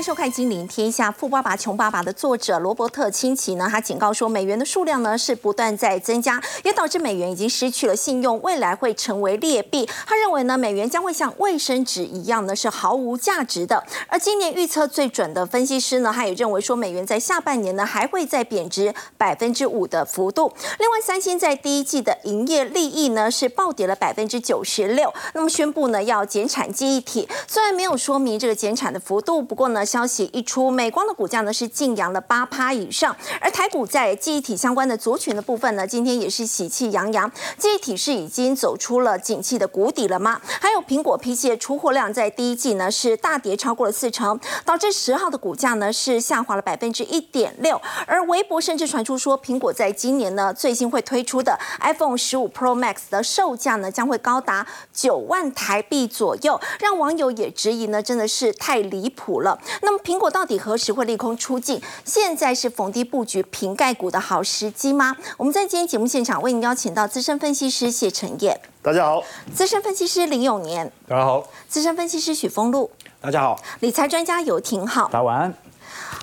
迎收看《金陵天下》，富爸爸穷爸爸的作者罗伯特清崎呢，他警告说，美元的数量呢是不断在增加，也导致美元已经失去了信用，未来会成为劣币。他认为呢，美元将会像卫生纸一样呢，是毫无价值的。而今年预测最准的分析师呢，他也认为说，美元在下半年呢还会再贬值百分之五的幅度。另外，三星在第一季的营业利益呢是暴跌了百分之九十六，那么宣布呢要减产记忆体，虽然没有说明这个减产的幅度，不过呢。消息一出，美光的股价呢是净扬了八趴以上，而台股在记忆体相关的族群的部分呢，今天也是喜气洋洋。记忆体是已经走出了景气的谷底了吗？还有苹果 PC 的出货量在第一季呢是大跌超过了四成，导致十号的股价呢是下滑了百分之一点六。而微博甚至传出说，苹果在今年呢最新会推出的 iPhone 十五 Pro Max 的售价呢将会高达九万台币左右，让网友也质疑呢真的是太离谱了。那么苹果到底何时会利空出尽？现在是逢低布局瓶盖股的好时机吗？我们在今天节目现场为您邀请到资深分析师谢承彦，大家好；资深分析师林永年，大家好；资深分析师许峰路，大家好；理财专家游廷浩，大家晚安。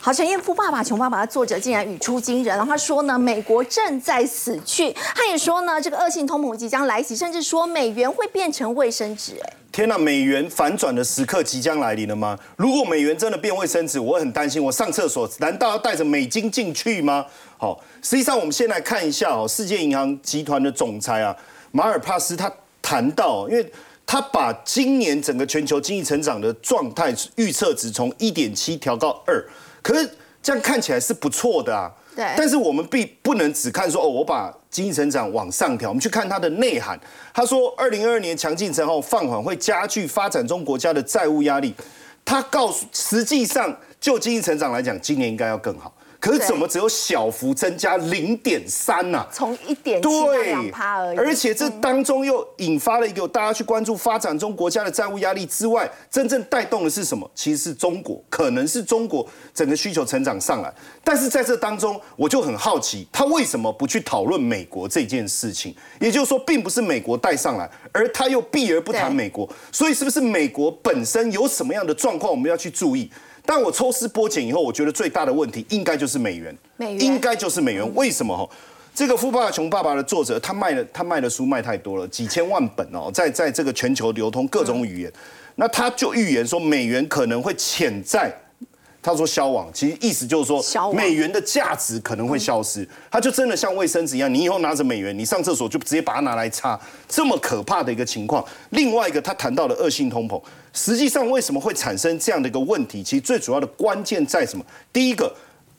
好，陈彦富爸爸穷爸爸的作者竟然语出惊人，然后他说呢，美国正在死去，他也说呢，这个恶性通膨即将来袭，甚至说美元会变成卫生纸，哎。天呐，美元反转的时刻即将来临了吗？如果美元真的变卫生纸，我很担心。我上厕所难道要带着美金进去吗？好，实际上我们先来看一下哦，世界银行集团的总裁啊，马尔帕斯他谈到，因为他把今年整个全球经济成长的状态预测值从一点七调到二，可是这样看起来是不错的啊。对，但是我们必不能只看说哦，我把经济成长往上调，我们去看它的内涵。他说，二零二二年强劲之后放缓会加剧发展中国家的债务压力。他告诉，实际上就经济成长来讲，今年应该要更好。可是怎么只有小幅增加零点三呢？从一点七到两趴而已。而且这当中又引发了一个大家去关注发展中国家的债务压力之外，真正带动的是什么？其实是中国，可能是中国整个需求成长上来。但是在这当中，我就很好奇，他为什么不去讨论美国这件事情？也就是说，并不是美国带上来，而他又避而不谈美国。所以是不是美国本身有什么样的状况，我们要去注意？但我抽丝剥茧以后，我觉得最大的问题应该就是美元，美元应该就是美元。为什么？哈，这个《富爸爸穷爸爸》的作者，他卖的他卖的书卖太多了，几千万本哦，在在这个全球流通各种语言，那他就预言说美元可能会潜在。他说消亡，其实意思就是说美元的价值可能会消失，它就真的像卫生纸一样，你以后拿着美元，你上厕所就直接把它拿来擦，这么可怕的一个情况。另外一个，他谈到了恶性通膨，实际上为什么会产生这样的一个问题？其实最主要的关键在什么？第一个，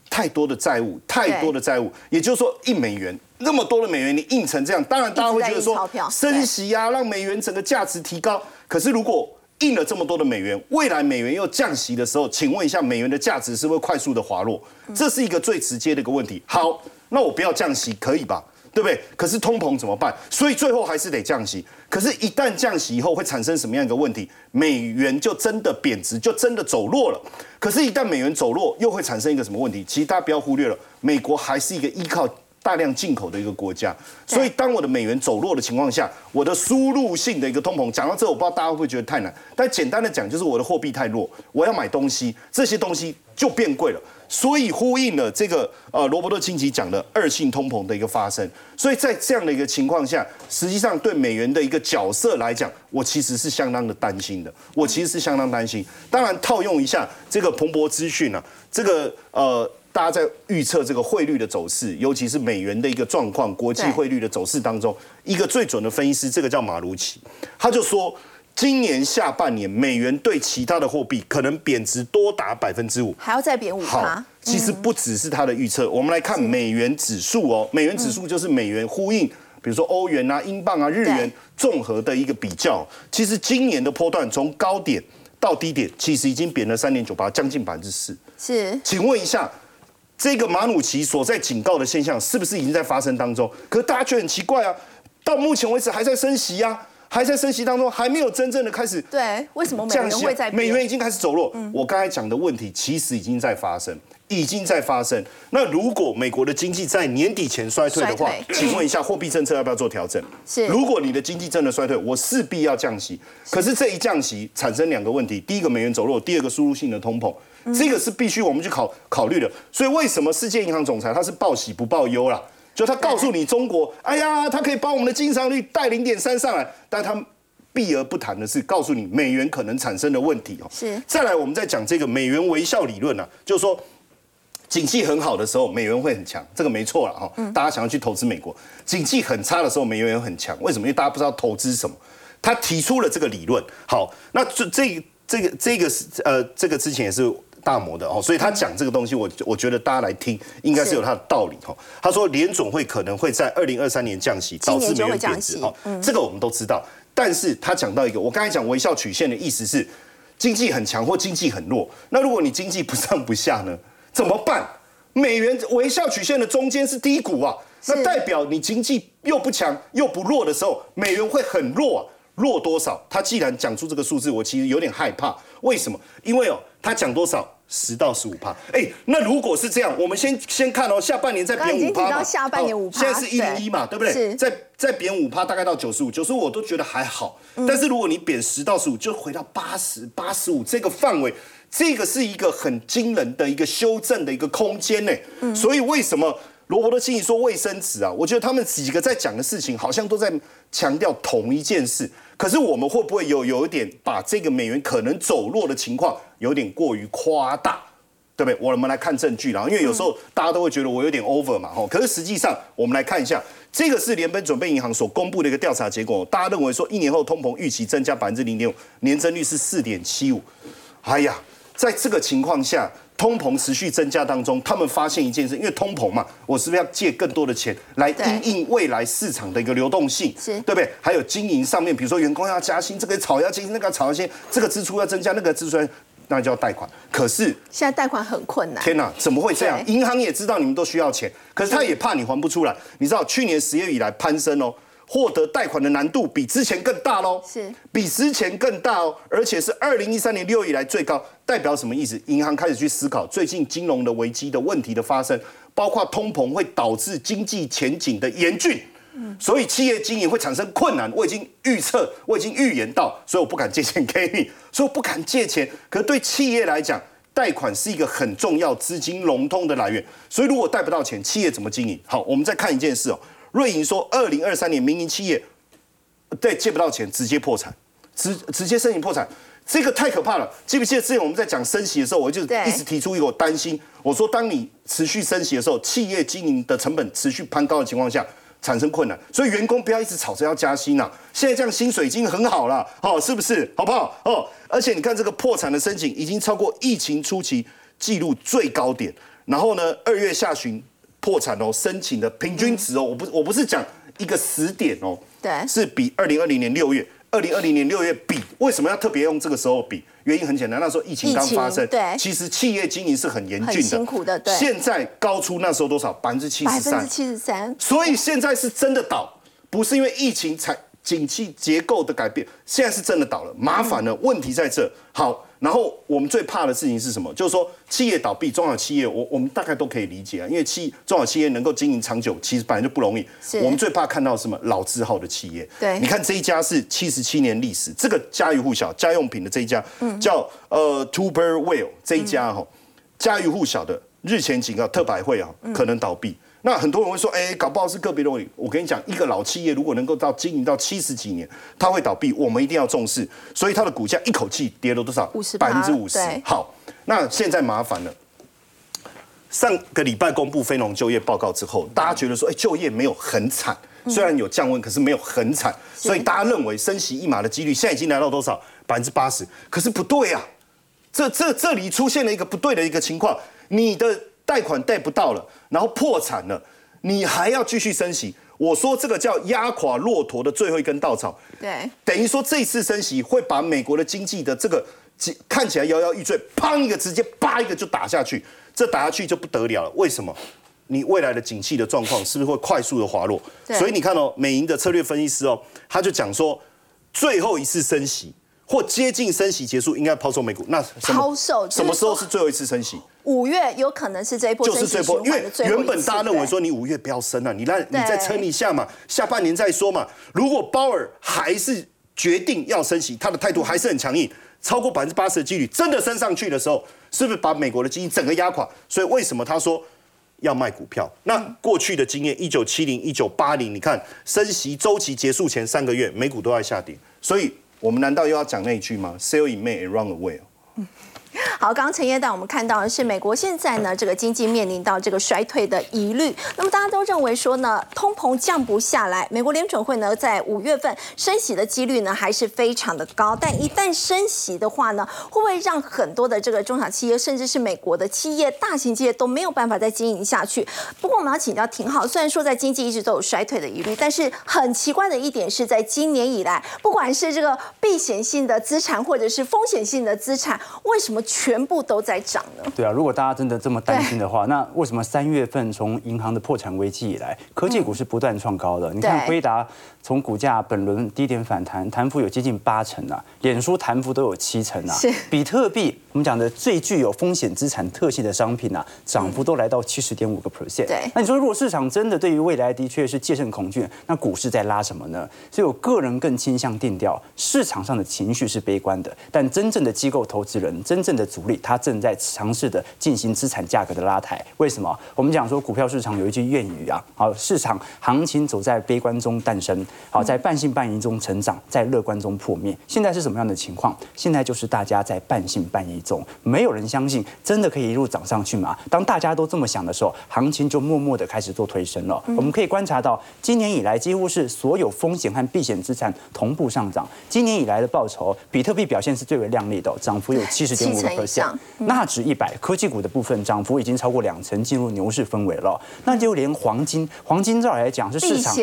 太多的债务，太多的债务，也就是说一美元那么多的美元你印成这样，当然大家会觉得说升息啊，让美元整个价值提高。可是如果印了这么多的美元，未来美元又降息的时候，请问一下，美元的价值是不是快速的滑落？这是一个最直接的一个问题。好，那我不要降息可以吧？对不对？可是通膨怎么办？所以最后还是得降息。可是，一旦降息以后，会产生什么样一个问题？美元就真的贬值，就真的走弱了。可是，一旦美元走弱，又会产生一个什么问题？其实大家不要忽略了，美国还是一个依靠。大量进口的一个国家，所以当我的美元走弱的情况下，我的输入性的一个通膨，讲到这，我不知道大家会不会觉得太难，但简单的讲，就是我的货币太弱，我要买东西，这些东西就变贵了，所以呼应了这个呃罗伯特清崎讲的二性通膨的一个发生。所以在这样的一个情况下，实际上对美元的一个角色来讲，我其实是相当的担心的，我其实是相当担心。当然套用一下这个彭博资讯啊，这个呃。大家在预测这个汇率的走势，尤其是美元的一个状况，国际汇率的走势当中，一个最准的分析师，这个叫马卢奇，他就说，今年下半年美元对其他的货币可能贬值多达百分之五，还要再贬五。好，其实不只是他的预测，我们来看美元指数哦，美元指数就是美元呼应，比如说欧元啊、英镑啊、日元综合的一个比较，其实今年的波段从高点到低点，其实已经贬了三点九八，将近百分之四。是，请问一下。这个马努奇所在警告的现象，是不是已经在发生当中？可是大家觉得很奇怪啊，到目前为止还在升息啊，还在升息当中，还没有真正的开始。对，为什么美元会在？美元已经开始走弱。我刚才讲的问题，其实已经在发生，已经在发生。那如果美国的经济在年底前衰退的话，请问一下，货币政策要不要做调整？是。如果你的经济真的衰退，我势必要降息。可是这一降息产生两个问题：第一个美元走弱，第二个输入性的通膨。这个是必须我们去考考虑的。所以为什么世界银行总裁他是报喜不报忧啦？就他告诉你中国，哎呀，他可以把我们的经常率带零点三上来，但他避而不谈的是告诉你美元可能产生的问题哦。是。再来，我们再讲这个美元微笑理论啊，就是说。景气很好的时候，美元会很强，这个没错了哈。大家想要去投资美国，景气很差的时候，美元也很强。为什么？因为大家不知道投资什么。他提出了这个理论。好，那这这这个这个是呃，这个之前也是大摩的哦，所以他讲这个东西，我我觉得大家来听，应该是有他的道理哈。他说联总会可能会在二零二三年降息，导致美元贬值。哈，这个我们都知道。但是他讲到一个，我刚才讲微笑曲线的意思是，经济很强或经济很弱。那如果你经济不上不下呢？怎么办？美元微笑曲线的中间是低谷啊，那代表你经济又不强又不弱的时候，美元会很弱啊，弱多少？他既然讲出这个数字，我其实有点害怕。为什么？因为哦，他讲多少？十到十五趴。哎，那如果是这样，我们先先看哦，下半年再贬五帕嘛。下半年五帕，现在是一零一嘛，对不对？再再贬五趴，大概到九十五，九十五我都觉得还好。但是如果你贬十到十五，就回到八十八十五这个范围。这个是一个很惊人的一个修正的一个空间呢，所以为什么罗伯特清崎说卫生纸啊？我觉得他们几个在讲的事情好像都在强调同一件事，可是我们会不会有有一点把这个美元可能走弱的情况有点过于夸大，对不对？我们来看证据啦，因为有时候大家都会觉得我有点 over 嘛，吼。可是实际上我们来看一下，这个是联邦准备银行所公布的一个调查结果，大家认为说一年后通膨预期增加百分之零点五，年增率是四点七五，哎呀。在这个情况下，通膨持续增加当中，他们发现一件事，因为通膨嘛，我是不是要借更多的钱来应应未来市场的一个流动性，对不对？还有经营上面，比如说员工要加薪，这个炒要加薪，那个炒要薪，这个支出要增加，那个支出那就要贷款。可是现在贷款很困难。天哪，怎么会这样？银行也知道你们都需要钱，可是他也怕你还不出来。你知道去年十月以来攀升哦。获得贷款的难度比之前更大喽，是比之前更大哦，而且是二零一三年六月以来最高，代表什么意思？银行开始去思考最近金融的危机的问题的发生，包括通膨会导致经济前景的严峻，嗯，所以企业经营会产生困难。我已经预测，我已经预言到，所以我不敢借钱给你，所以我不敢借钱。可是对企业来讲，贷款是一个很重要资金融通的来源，所以如果贷不到钱，企业怎么经营？好，我们再看一件事哦。瑞银说，二零二三年民营企业对借不到钱，直接破产，直直接申请破产，这个太可怕了。记不记得之前我们在讲升息的时候，我就一直提出一个担心，我说当你持续升息的时候，企业经营的成本持续攀高的情况下，产生困难，所以员工不要一直吵着要加薪呐。现在这样薪水已经很好了，哦，是不是？好不好？哦，而且你看这个破产的申请已经超过疫情初期记录最高点，然后呢，二月下旬。破产哦，申请的平均值哦，我不我不是讲一个时点哦，对，是比二零二零年六月，二零二零年六月比，为什么要特别用这个时候比？原因很简单，那时候疫情刚发生，对，其实企业经营是很严峻的，辛苦的，对。现在高出那时候多少？百分之七十三，百分之七十三。所以现在是真的倒，不是因为疫情才景气结构的改变，现在是真的倒了，麻烦了，问题在这。好。然后我们最怕的事情是什么？就是说企业倒闭，中小企业我我们大概都可以理解啊，因为企中小企业能够经营长久，其实本来就不容易。我们最怕看到什么老字号的企业。对，你看这一家是七十七年历史，这个家喻户晓家用品的这一家，叫呃 Tupperware 这一家哈，家喻户晓的，日前警告特百惠啊可能倒闭。那很多人会说，哎，搞不好是个别的问题。我跟你讲，一个老企业如果能够到经营到七十几年，它会倒闭，我们一定要重视。所以它的股价一口气跌了多少？五十，百分之五十。好，那现在麻烦了。上个礼拜公布非农就业报告之后，大家觉得说，哎，就业没有很惨，虽然有降温，可是没有很惨。所以大家认为升息一码的几率现在已经来到多少？百分之八十。可是不对啊，这这这里出现了一个不对的一个情况，你的。贷款贷不到了，然后破产了，你还要继续升息？我说这个叫压垮骆驼的最后一根稻草。对，等于说这次升息会把美国的经济的这个看起来摇摇欲坠，砰一个直接叭一个就打下去，这打下去就不得了了。为什么？你未来的景气的状况是不是会快速的滑落？所以你看哦，美银的策略分析师哦，他就讲说，最后一次升息。或接近升息结束，应该抛售美股。那抛售什么时候是最后一次升息？五月有可能是这一波就是这波，因为原本大家认为说你五月不要升了，你让你再撑一下嘛，下半年再说嘛。如果鲍尔还是决定要升息，他的态度还是很强硬，超过百分之八十的几率真的升上去的时候，是不是把美国的经济整个压垮？所以为什么他说要卖股票？那过去的经验，一九七零、一九八零，你看升息周期结束前三个月，美股都在下跌。所以我们难道又要讲那一句吗？Sell in May and run away。好，刚刚陈业带我们看到的是美国现在呢，这个经济面临到这个衰退的疑虑。那么大家都认为说呢，通膨降不下来，美国联准会呢在五月份升息的几率呢还是非常的高。但一旦升息的话呢，会不会让很多的这个中小企业，甚至是美国的企业、大型企业都没有办法再经营下去？不过我们要请教廷浩，虽然说在经济一直都有衰退的疑虑，但是很奇怪的一点是在今年以来，不管是这个避险性的资产或者是风险性的资产，为什么？全部都在涨呢。对啊，如果大家真的这么担心的话，那为什么三月份从银行的破产危机以来，科技股是不断创高的？你看辉达从股价本轮低点反弹，弹幅有接近八成啊，脸书弹幅都有七成啊。是。比特币我们讲的最具有风险资产特性的商品啊，涨幅都来到七十点五个 percent。对。那你说如果市场真的对于未来的确是戒慎恐惧，那股市在拉什么呢？所以我个人更倾向定调，市场上的情绪是悲观的，但真正的机构投资人，真正的主力，他正在尝试的进行资产价格的拉抬。为什么？我们讲说股票市场有一句谚语啊，好，市场行情走在悲观中诞生，好，在半信半疑中成长，在乐观中破灭。现在是什么样的情况？现在就是大家在半信半疑中，没有人相信真的可以一路涨上去吗？当大家都这么想的时候，行情就默默的开始做推升了。我们可以观察到，今年以来几乎是所有风险和避险资产同步上涨。今年以来的报酬，比特币表现是最为亮丽的，涨幅有七十点五个 percent。纳指一百科技股的部分涨幅已经超过两成，进入牛市氛围了。那就连黄金，黄金照来讲是市场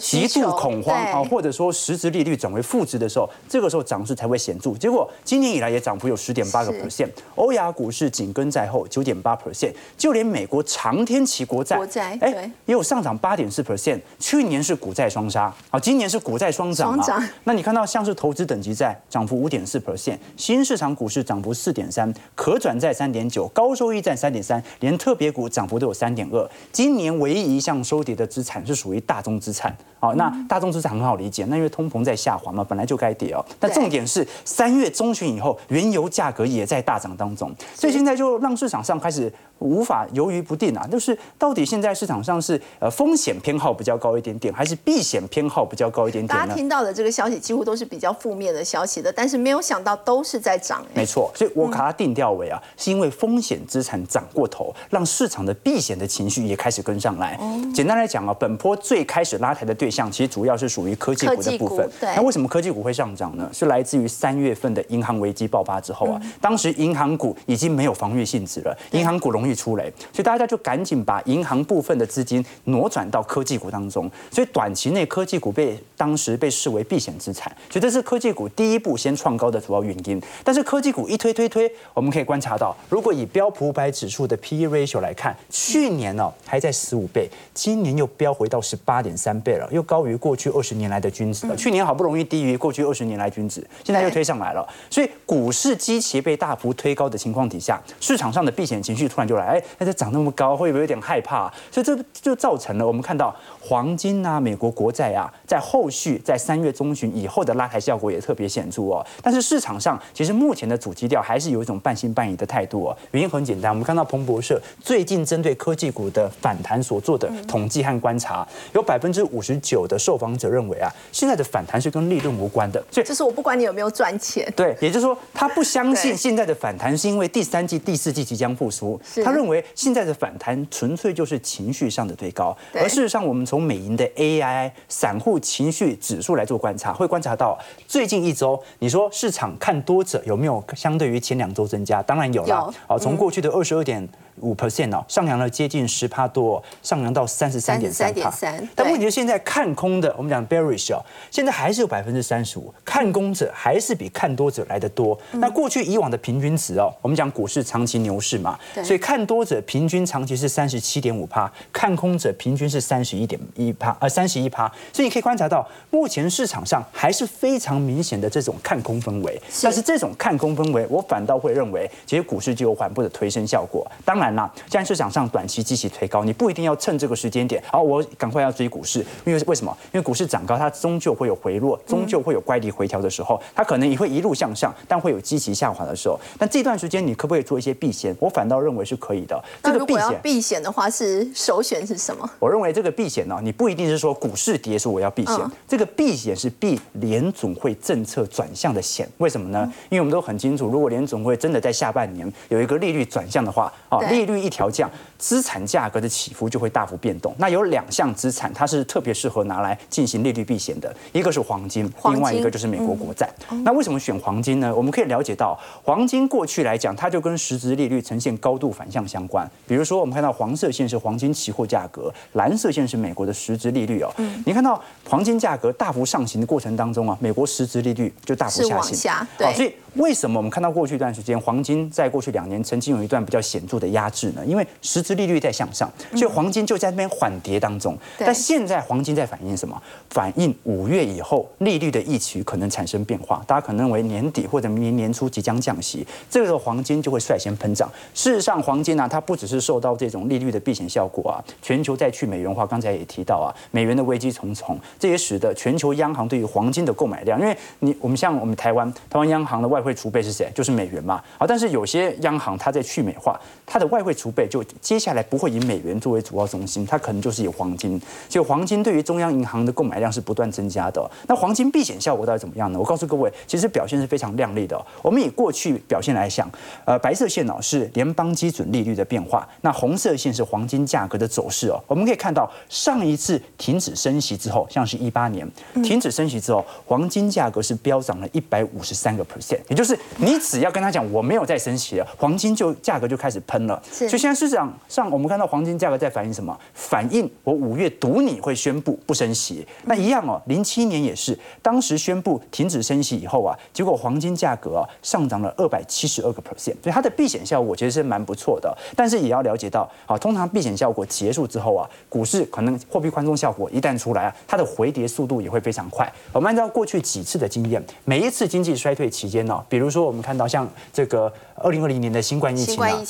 极度恐慌啊，或者说实质利率转为负值的时候，这个时候涨势才会显著。结果今年以来也涨幅有十点八个 percent，欧亚股市紧跟在后九点八 percent，就连美国长天期国债，国债哎也有上涨八点四 percent。去年是股债双杀啊，今年是股债双涨啊。那你看到像是投资等级债涨幅五点四 percent，新市场股市涨幅四点三，可转债三点九，高收益占三点三，连特别股涨幅都有三点二。今年唯一一项收跌的资产是属于大宗资产。好，那大宗资产很好理解，那因为通膨在下滑嘛，本来就该跌哦。但重点是三月中旬以后，原油价格也在大涨当中，所以现在就让市场上开始无法犹豫不定啊。就是到底现在市场上是呃风险偏好比较高一点点，还是避险偏好比较高一点点大家听到的这个消息几乎都是比较负面的消息的，但是没有想到都是在涨。没错，所以我把它定调为啊，是因为风险资产涨过头，让市场的避险的情绪也开始跟上来。简单来讲啊，本波最开始拉抬的对象，其实主要是属于科技股的部分。那为什么科技股会上涨呢？是来自于三月份的银行危机爆发之后啊，当时银行股已经没有防御性质了，银行股容易出来，所以大家就赶紧把银行部分的资金挪转到科技股当中。所以短期内科技股被当时被视为避险资产，所以这是科技股第一步先创高的主要原因。但是科技股一推推推，我们可以观察到，如果以标普五百指数的 P/E ratio 来看，去年呢还在十五倍，今年又飙回到十八点三倍了，又高于。过去二十年来的均值了，去年好不容易低于过去二十年来均值，现在又推上来了。所以股市基期被大幅推高的情况底下，市场上的避险情绪突然就来，哎，那它涨那么高，会不会有点害怕？所以这就造成了我们看到黄金啊、美国国债啊，在后续在三月中旬以后的拉抬效果也特别显著哦。但是市场上其实目前的主基调还是有一种半信半疑的态度哦。原因很简单，我们看到彭博社最近针对科技股的反弹所做的统计和观察，有百分之五十九的。受访者认为啊，现在的反弹是跟利润无关的，所以就是我不管你有没有赚钱。对，也就是说他不相信现在的反弹是因为第三季、第四季即将复苏。他认为现在的反弹纯粹就是情绪上的推高。而事实上，我们从美银的 AI 散户情绪指数来做观察，会观察到最近一周，你说市场看多者有没有相对于前两周增加？当然有了。好，从过去的二十二点。五 percent 哦，上扬了接近十帕多，上扬到三十三点三帕。但问题是现在看空的，我们讲 bearish 哦，现在还是有百分之三十五，看空者还是比看多者来的多。那过去以往的平均值哦，我们讲股市长期牛市嘛，所以看看多者平均长期是三十七点五趴，看空者平均是三十一点一趴，呃，三十一趴。所以你可以观察到，目前市场上还是非常明显的这种看空氛围。但是这种看空氛围，我反倒会认为，其实股市就有缓步的推升效果。当然啦，现在市场上短期积极推高，你不一定要趁这个时间点，好，我赶快要追股市，因为为什么？因为股市涨高，它终究会有回落，终究会有乖离回调的时候，它可能也会一路向上，但会有积极下滑的时候。但这段时间你可不可以做一些避险？我反倒认为是可以的。这个避险避险的话，是首选是什么？我认为这个避险呢，你不一定是说股市跌是我要避险，这个避险是避联总会政策转向的险。为什么呢？因为我们都很清楚，如果联总会真的在下半年有一个利率转向的话，啊，利率一调降，资产价格的起伏就会大幅变动。那有两项资产，它是特别适合拿来进行利率避险的，一个是黄金，另外一个就是美国国债。那为什么选黄金呢？我们可以了解到，黄金过去来讲，它就跟实质利率呈现高度反向相关。比如说，我们看到黄色线是黄金期货价格，蓝色线是美国的实质利率哦。你看到黄金价格大幅上行的过程当中啊，美国实质利率就大幅下行。对，所以为什么我们看到过去一段时间，黄金在过去两年曾经有一段比较显著的压制呢？因为实质利率在向上，所以黄金就在那边缓跌当中。但现在黄金在反映什么？反映五月以后利率的预期可能产生变化，大家可能认为年底或者明年年初即将降息，这个时候黄金就会率先喷涨。事实上，黄黄金呢，它不只是受到这种利率的避险效果啊，全球在去美元化，刚才也提到啊，美元的危机重重，这也使得全球央行对于黄金的购买量，因为你我们像我们台湾，台湾央行的外汇储备是谁？就是美元嘛。啊，但是有些央行它在去美化，它的外汇储备就接下来不会以美元作为主要中心，它可能就是以黄金。所以黄金对于中央银行的购买量是不断增加的。那黄金避险效果到底怎么样呢？我告诉各位，其实表现是非常亮丽的。我们以过去表现来想，呃，白色线呢是联邦基准利率的变化，那红色线是黄金价格的走势哦。我们可以看到，上一次停止升息之后，像是一八年停止升息之后，黄金价格是飙涨了一百五十三个 percent，也就是你只要跟他讲我没有再升息了，黄金就价格就开始喷了。所以现在市场上我们看到黄金价格在反映什么？反映我五月赌你会宣布不升息。那一样哦，零七年也是，当时宣布停止升息以后啊，结果黄金价格啊上涨了二百七十二个 percent，所以它的避险效果其实是蛮不错的。但是也要了解到，啊，通常避险效果结束之后啊，股市可能货币宽松效果一旦出来啊，它的回跌速度也会非常快。我们按照过去几次的经验，每一次经济衰退期间呢，比如说我们看到像这个二零二零年的新冠疫情啊，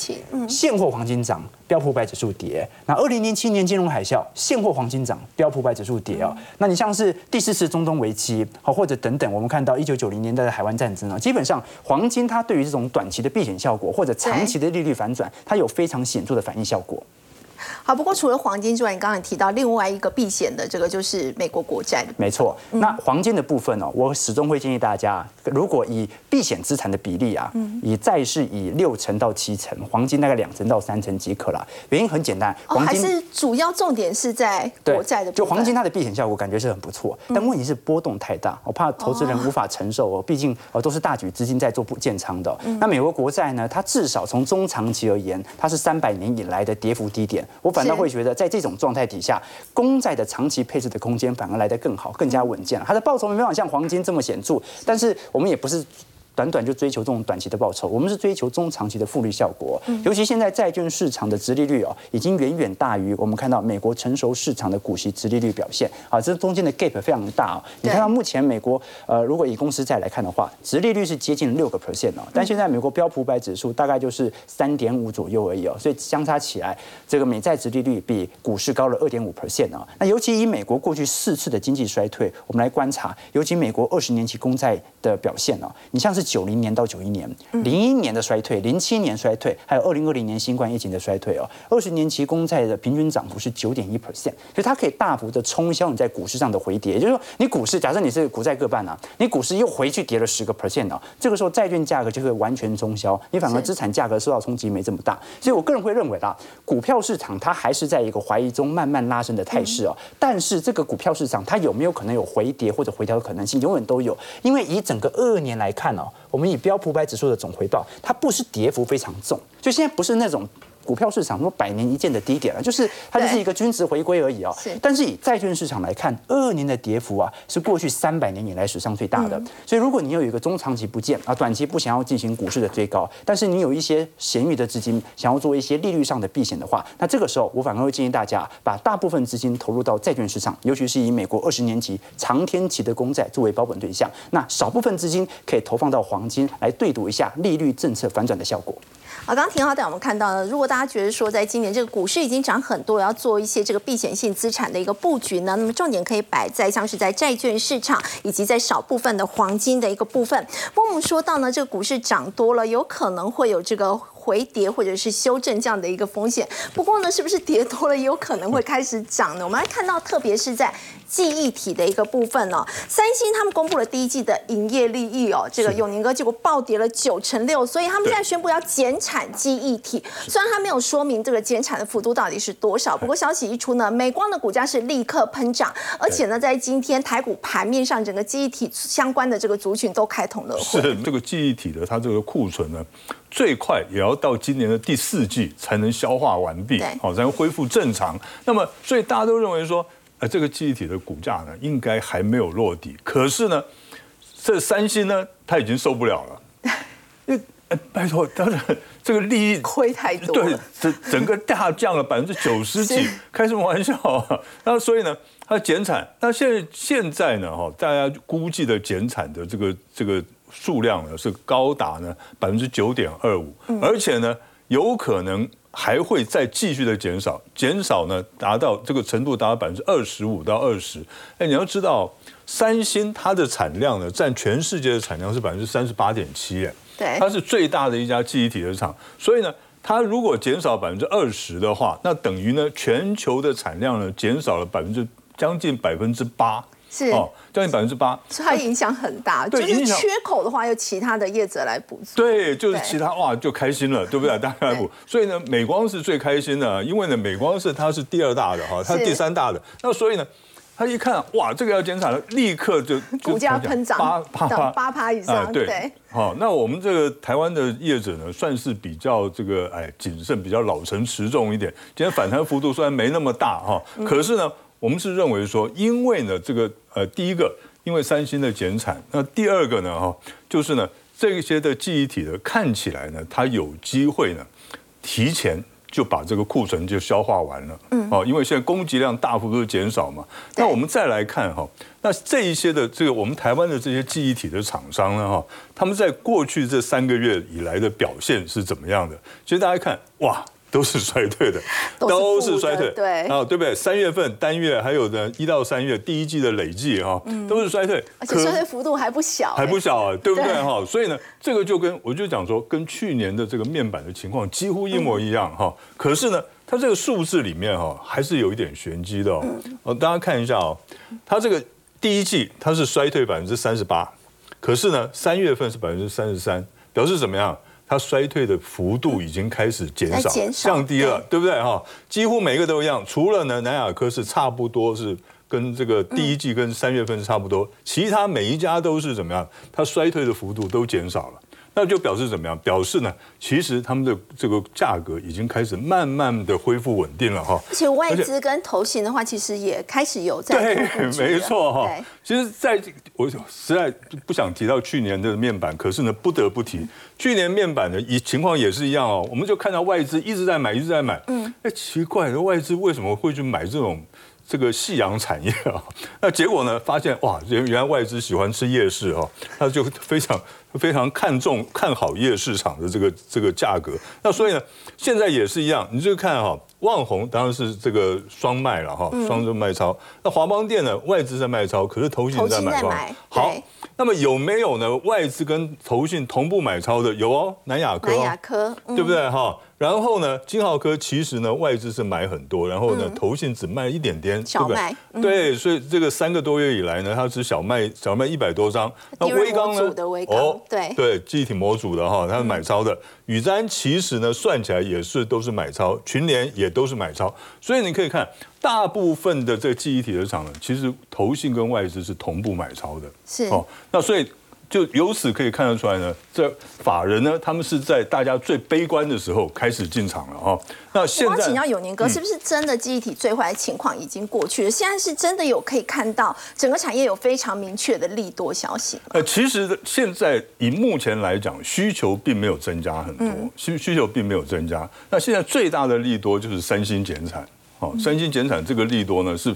现货黄金涨，标普百指数跌。那二零零七年金融海啸，现货黄金涨，标普百指数跌啊。那你像是第四次中东危机，好或者等等，我们看到一九九零年代的海湾战争啊，基本上黄金它对于这种短期的避险效果或者长期的利率反转，它有非常显著的反应效果。好，不过除了黄金之外，你刚才提到另外一个避险的这个就是美国国债。没错，那黄金的部分呢，我始终会建议大家，如果以避险资产的比例啊，以债市以六成到七成，黄金大概两成到三成即可了。原因很简单，黄金还是主要重点是在国债的。就黄金它的避险效果感觉是很不错，但问题是波动太大，我怕投资人无法承受哦。毕竟呃都是大举资金在做不建仓的。那美国国债呢，它至少从中长期而言，它是三百年以来的跌幅低点。我反倒会觉得，在这种状态底下，公债的长期配置的空间反而来得更好，更加稳健。它的报酬没办法像黄金这么显著，但是我我们也不是。短短就追求这种短期的报酬，我们是追求中长期的复利效果。尤其现在债券市场的殖利率哦，已经远远大于我们看到美国成熟市场的股息殖利率表现啊，这中间的 gap 非常大哦。你看到目前美国呃，如果以公司债来看的话，殖利率是接近六个 percent 哦，但现在美国标普百指数大概就是三点五左右而已哦，所以相差起来，这个美债殖利率比股市高了二点五 percent 哦。那尤其以美国过去四次的经济衰退，我们来观察，尤其美国二十年期公债的表现哦，你像是。九零年到九一年，零一年的衰退，零七年衰退，还有二零二零年新冠疫情的衰退哦。二十年期公债的平均涨幅是九点一 percent，所以它可以大幅的冲销你在股市上的回跌。也就是说，你股市假设你是股债各半啊，你股市又回去跌了十个 percent 哦，这个时候债券价格就会完全冲销，你反而资产价格受到冲击没这么大。所以我个人会认为啦，股票市场它还是在一个怀疑中慢慢拉升的态势哦。但是这个股票市场它有没有可能有回跌或者回调的可能性，永远都有。因为以整个二二年来看哦。我们以标普百指数的总回报，它不是跌幅非常重，就现在不是那种股票市场说百年一见的低点了，就是它就是一个均值回归而已哦。是但是以债券市场来看，二二年的跌幅啊是过去三百年以来史上最大的。所以如果你有一个中长期不见啊，短期不想要进行股市的追高，但是你有一些闲余的资金想要做一些利率上的避险的话，那这个时候我反而会建议大家把大部分资金投入到债券市场，尤其是以美国二十年期、长天期的公债作为保本对象。那少部分资金可以投放到黄金，来对赌一下利率政策反转的效果。啊，刚刚廷浩带我们看到呢，如果大家觉得说在今年这个股市已经涨很多，要做一些这个避险性资产的一个布局呢，那么重点可以摆在像是在债券市场以及在少部分的黄金的一个部分。不过我们说到呢，这个股市涨多了，有可能会有这个回跌或者是修正这样的一个风险。不过呢，是不是跌多了也有可能会开始涨呢？我们来看到，特别是在记忆体的一个部分哦，三星他们公布了第一季的营业利益哦，这个永宁哥结果暴跌了九成六，所以他们现在宣布要减产记忆体。虽然他没有说明这个减产的幅度到底是多少，不过消息一出呢，美光的股价是立刻喷涨，而且呢，在今天台股盘面上，整个记忆体相关的这个族群都开通了会。是这个记忆体的，它这个库存呢，最快也要到今年的第四季才能消化完毕，好才能恢复正常。那么，所以大家都认为说，呃，这个记忆体的股价呢，应该还没有落底。可是呢，这三星呢，它已经受不了了，因 为呃拜托，当然这个利益亏太多对了，整整个大降了百分之九十几，开什么玩笑啊？那所以呢，它减产，那现在现在呢，哈，大家估计的减产的这个这个数量呢是高达呢百分之九点二五，而且呢有可能还会再继续的减少，减少呢达到这个程度达到百分之二十五到二十。哎，你要知道，三星它的产量呢占全世界的产量是百分之三十八点七，哎。对它是最大的一家记忆体的厂，所以呢，它如果减少百分之二十的话，那等于呢全球的产量呢减少了百分之将近百分之八，是哦，将近百分之八。所以它影响很大，就是对影响缺口的话，由其他的业者来补足。对，就是其他哇就开心了，对不对？大家来补，所以呢，美光是最开心的，因为呢，美光是它是第二大的哈，它是是第三大的，那所以呢。他一看，哇，这个要减产了，立刻就就股价喷涨八八八八趴以上哎对对，好，那我们这个台湾的业者呢，算是比较这个哎谨慎，比较老成持重一点。今天反弹幅度虽然没那么大哈，嗯可是呢，我们是认为说，因为呢这个呃第一个，因为三星的减产，那第二个呢哈，就是呢这些的记忆体的看起来呢，它有机会呢提前。就把这个库存就消化完了，嗯，哦，因为现在供给量大幅度减少嘛。那我们再来看哈，那这一些的这个我们台湾的这些记忆体的厂商呢哈，他们在过去这三个月以来的表现是怎么样的？其实大家看，哇。都是衰退的，都是衰退，对啊，对不对？三月份单月还有的一到三月第一季的累计哈，都是衰退，而且衰退幅度还不小、还不哎小啊，对不对对哈？所以呢，这个就跟我就讲说，跟去年的这个面板的情况几乎一模一样哈。可是呢，它这个数字里面哈，还是有一点玄机的哦。哦，大家看一下哦，它这个第一季它是衰退百分之三十八，可是呢，三月份是百分之三十三，表示怎么样？它衰退的幅度已经开始减少降低了，对不对哈？几乎每个都一样，除了呢南亚科是差不多是跟这个第一季跟三月份是差不多，其他每一家都是怎么样？它衰退的幅度都减少了。那就表示怎么样？表示呢，其实他们的这个价格已经开始慢慢的恢复稳定了哈。而且外资跟投信的话，其实也开始有在对没错哈。其实在我实在不想提到去年的面板，可是呢，不得不提去年面板的一情况也是一样哦。我们就看到外资一直在买，一直在买。嗯，哎，奇怪的，外资为什么会去买这种？这个夕阳产业啊，那结果呢？发现哇，原原来外资喜欢吃夜市哦、他就非常非常看重看好夜市场的这个这个价格。那所以呢，现在也是一样，你就看哈、旺宏当然是这个双卖了哈，双周卖超。那华邦店呢，外资在卖超，可是投信在买超。好，那么有没有呢？外资跟投信同步买超的有哦，南亚科、南哦，亚科，嗯对不对哈？然后呢，金浩科其实呢外资是买很多，然后呢投信只卖一点点，嗯小对不对卖嗯对，所以这个三个多月以来呢，它只小卖小卖一百多张。那微刚呢模组？的微刚对对，记忆体模组的哈，它是买超的。宇瞻其实呢算起来也是都是买超，群联也都是买超，所以你可以看大部分的这个记忆体的厂呢，其实投信跟外资是同步买超的。是哦，那所以就由此可以看得出来呢，这法人呢，他们是在大家最悲观的时候开始进场了哈。那现在，我请教永年哥，是不是真的记忆体最坏的情况已经过去了？现在是真的有可以看到整个产业有非常明确的利多消息？呃，其实现在以目前来讲，需求并没有增加很多，需需求并没有增加。那现在最大的利多就是三星减产，哦，三星减产这个利多呢是。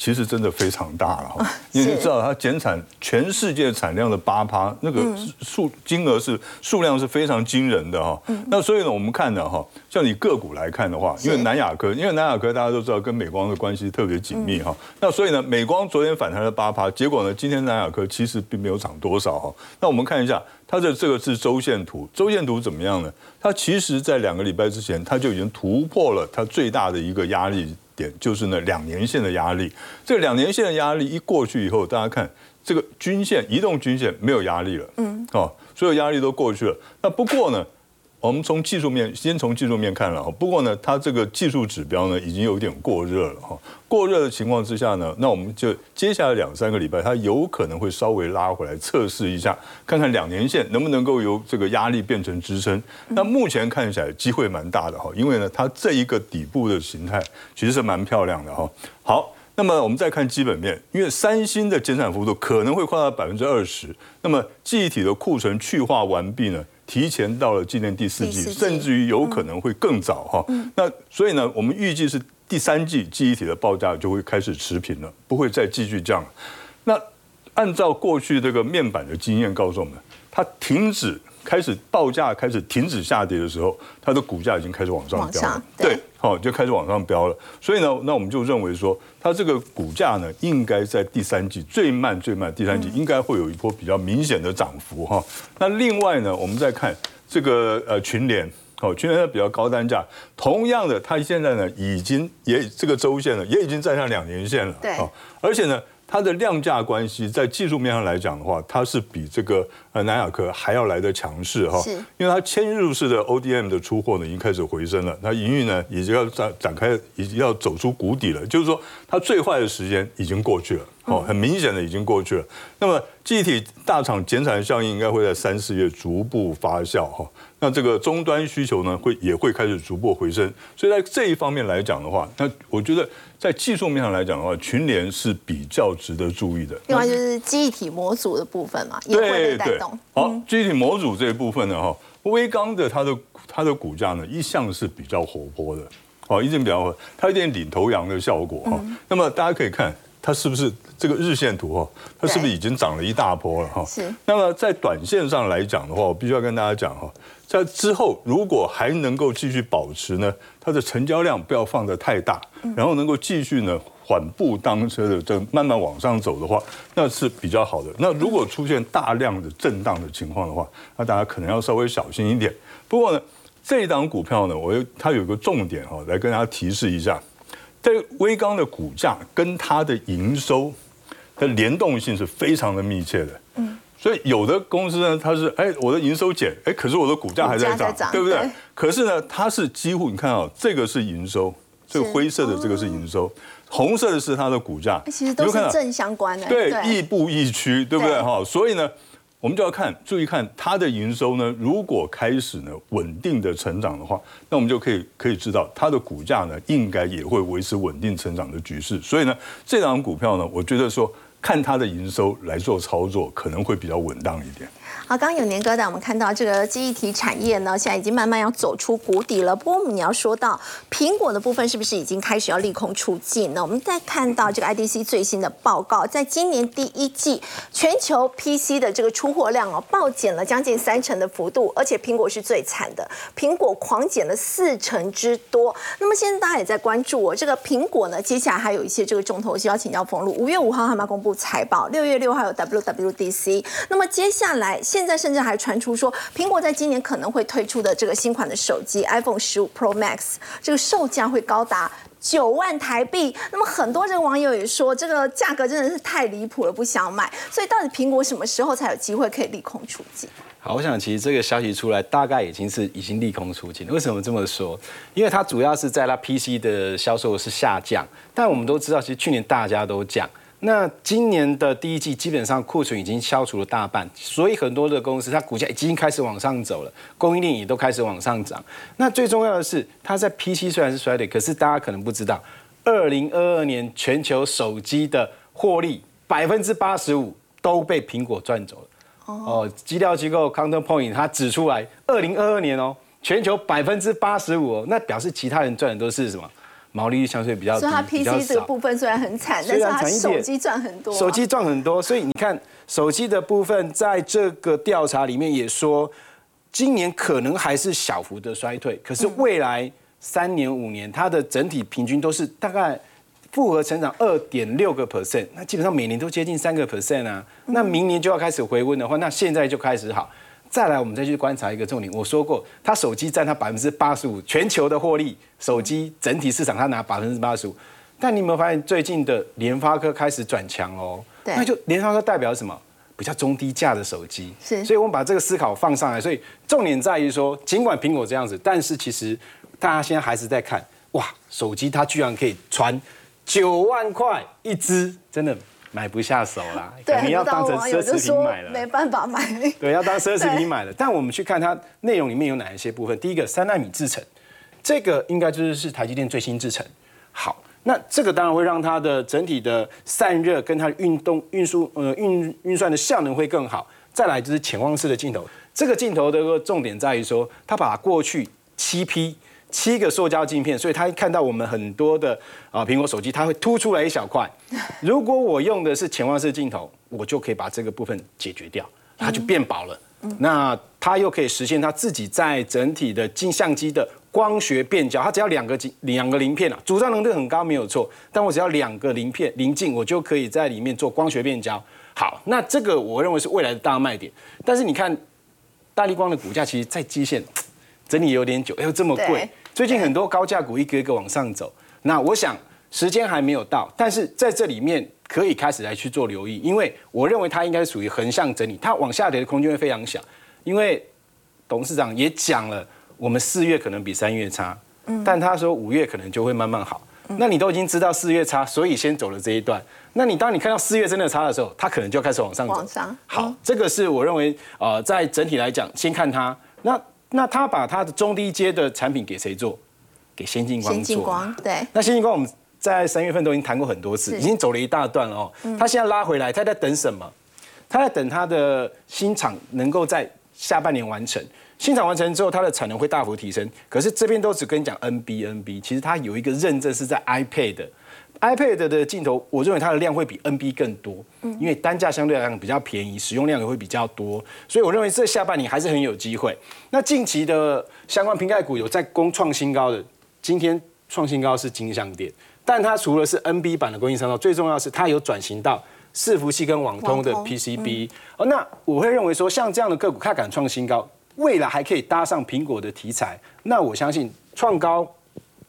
其实真的非常大了哈，因为你知道它减产全世界产量的八趴，那个数金额是数量是非常惊人的哈。那所以呢，我们看呢哈，像你个股来看的话，因为南亚科，因为南亚科大家都知道跟美光的关系特别紧密哈。那所以呢，美光昨天反弹了八趴，结果呢，今天南亚科其实并没有涨多少哈。那我们看一下它的这个是周线图，周线图怎么样呢？它其实在两个礼拜之前，它就已经突破了它最大的一个压力。点就是呢，两年线的压力，这两年线的压力一过去以后，大家看这个均线，移动均线没有压力了，嗯，哦，所有压力都过去了。那不过呢？我们从技术面先从技术面看了哈，不过呢，它这个技术指标呢已经有点过热了哈。过热的情况之下呢，那我们就接下来两三个礼拜，它有可能会稍微拉回来测试一下，看看两年线能不能够由这个压力变成支撑。那目前看起来机会蛮大的哈，因为呢，它这一个底部的形态其实是蛮漂亮的哈。好，那么我们再看基本面，因为三星的减产幅度可能会扩大百分之二十，那么记忆体的库存去化完毕呢？提前到了今年第四季，甚至于有可能会更早哈。那所以呢，我们预计是第三季记忆体的报价就会开始持平了，不会再继续降。那按照过去这个面板的经验告诉我们，它停止开始报价开始停止下跌的时候，它的股价已经开始往上飙了。对。好，就开始往上飙了。所以呢，那我们就认为说，它这个股价呢，应该在第三季最慢最慢，第三季应该会有一波比较明显的涨幅哈。那另外呢，我们再看这个呃群联，哦，群联它比较高单价，同样的，它现在呢已经也这个周线了，也已经站上两年线了，对，而且呢。它的量价关系在技术面上来讲的话，它是比这个呃南亚科还要来的强势哈，因为它嵌入式的 ODM 的出货呢已经开始回升了，它营运呢已经要展展开，已经要走出谷底了，就是说它最坏的时间已经过去了，哦，很明显的已经过去了。那么具体大厂减产效应应该会在三四月逐步发酵哈。那这个终端需求呢，会也会开始逐步回升，所以在这一方面来讲的话，那我觉得在技术面上来讲的话，群联是比较值得注意的。另外就是记忆体模组的部分嘛，也会被带动。好，记忆体模组这一部分呢，哈，微刚的它的它的股价呢，一向是比较活泼的，哦，一直比较活，它有点领头羊的效果哈。那么大家可以看。它是不是这个日线图哈？它是不是已经涨了一大波了哈？是。那么在短线上来讲的话，我必须要跟大家讲哈，在之后如果还能够继续保持呢，它的成交量不要放得太大，然后能够继续呢缓步当车的这慢慢往上走的话，那是比较好的。那如果出现大量的震荡的情况的话，那大家可能要稍微小心一点。不过呢，这一档股票呢，我它有一个重点哈，来跟大家提示一下。在微刚的股价跟它的营收的联动性是非常的密切的，嗯，所以有的公司呢，它是哎我的营收减，哎可是我的股价还在涨，对不对？可是呢，它是几乎你看啊，这个是营收，这个灰色的这个是营收，红色的是它的股价，其实都是正相关的，对，亦步亦趋，对不对？哈，所以呢。我们就要看，注意看它的营收呢。如果开始呢稳定的成长的话，那我们就可以可以知道它的股价呢应该也会维持稳定成长的局势。所以呢，这档股票呢，我觉得说看它的营收来做操作，可能会比较稳当一点。好，刚有年哥带我们看到这个记忆体产业呢，现在已经慢慢要走出谷底了。不过我们你要说到苹果的部分，是不是已经开始要利空出尽呢？我们再看到这个 IDC 最新的报告，在今年第一季全球 PC 的这个出货量哦，暴减了将近三成的幅度，而且苹果是最惨的，苹果狂减了四成之多。那么现在大家也在关注哦，这个苹果呢，接下来还有一些这个重头戏要请教冯路。五月五号他们公布财报，六月六号有 WWDC。那么接下来现现在甚至还传出说，苹果在今年可能会推出的这个新款的手机 iPhone 十五 Pro Max，这个售价会高达九万台币。那么很多这个网友也说，这个价格真的是太离谱了，不想买。所以到底苹果什么时候才有机会可以利空出尽？好，我想其实这个消息出来，大概已经是已经利空出尽。为什么这么说？因为它主要是在它 PC 的销售是下降，但我们都知道，其实去年大家都讲。那今年的第一季基本上库存已经消除了大半，所以很多的公司它股价已经开始往上走了，供应链也都开始往上涨。那最重要的是，它在 PC 虽然是衰退，可是大家可能不知道，二零二二年全球手机的获利百分之八十五都被苹果赚走了。哦，基调机构 Counterpoint 它指出来，二零二二年哦，全球百分之八十五哦，那表示其他人赚的都是什么？毛利率相对比较低，所以它 PC 这个少。部分虽然很惨，但虽是它手机赚很多啊。手机赚很多，所以你看手机的部分，在这个调查里面也说，今年可能还是小幅的衰退，可是未来三年五年，它的整体平均都是大概复合成长二点六个 percent，那基本上每年都接近三个 percent 啊。那明年就要开始回温的话，那现在就开始好。再来，我们再去观察一个重点。我说过，它手机占它百分之八十五全球的获利，手机整体市场它拿百分之八十五。但你有没有发现最近的联发科开始转强哦？对那就联发科代表什么？比较中低价的手机。是所以我们把这个思考放上来。所以重点在于说，尽管苹果这样子，但是其实大家现在还是在看，哇，手机它居然可以传九万块一支，真的买不下手啦，对，肯定要当成奢侈品买了。没办法买。对，要当奢侈品买了。但我们去看它内容里面有哪一些部分。第一个，三纳米制程，这个应该就是是台积电最新制程。好，那这个当然会让它的整体的散热跟它的运动运输呃运运算的效能会更好。再来就是潜望式的镜头，这个镜头的个重点在于说，它把过去七批。七个塑胶镜片，所以它看到我们很多的啊苹果手机，它会凸出来一小块。如果我用的是潜望式镜头，我就可以把这个部分解决掉，它就变薄了。那它又可以实现它自己在整体的镜相机的光学变焦，它只要两个镜两个鳞片啊，组装能力很高没有错，但我只要两个鳞片鳞镜，我就可以在里面做光学变焦。好，那这个我认为是未来的大卖点。但是你看大力光的股价，其实在基线整理有点久，哎呦这么贵对。最近很多高价股一个一个往上走，那我想时间还没有到，但是在这里面可以开始来去做留意，因为我认为它应该属于横向整理，它往下跌的空间会非常小，因为董事长也讲了，我们四月可能比三月差，但他说五月可能就会慢慢好。那你都已经知道四月差，所以先走了这一段。那你当你看到四月真的差的时候，它可能就开始往上走。往上好，这个是我认为呃，在整体来讲，先看它。那那他把他的中低阶的产品给谁做？给先进光先进做。光对，那先进光我们在三月份都已经谈过很多次，已经走了一大段了哦。他现在拉回来，他在等什么？他在等他的新厂能够在下半年完成。新厂完成之后，它的产能会大幅提升。可是这边都只跟你讲 NB NB，其实它有一个认证是在 iPad。iPad 的镜头，我认为它的量会比 NB 更多，因为单价相对来讲比较便宜，使用量也会比较多，所以我认为这下半年还是很有机会。那近期的相关瓶盖股有在攻创新高的，今天创新高是金相店，但它除了是 NB 版的供应商最重要是它有转型到伺服器跟网通的 PCB。哦，那我会认为说，像这样的个股，它敢创新高，未来还可以搭上苹果的题材，那我相信创高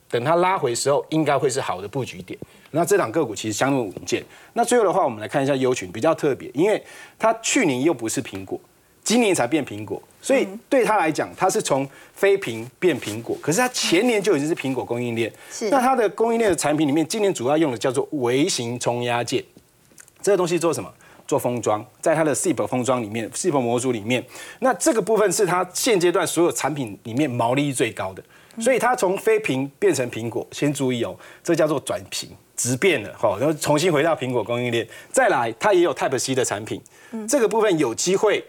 等它拉回时候，应该会是好的布局点。那这档个股其实相对稳健。那最后的话，我们来看一下优群，比较特别，因为它去年又不是苹果，今年才变苹果，所以对它来讲，它是从非苹变苹果。可是它前年就已经是苹果供应链。是那它的供应链的产品里面，今年主要用的叫做微型冲压件。这个东西做什么？做封装，在它的 SIP 封装里面，SIP 模组里面，那这个部分是它现阶段所有产品里面毛利率最高的，所以它从非屏变成苹果，先注意哦，这叫做转型，直变了哈，然后重新回到苹果供应链。再来，它也有 Type C 的产品，这个部分有机会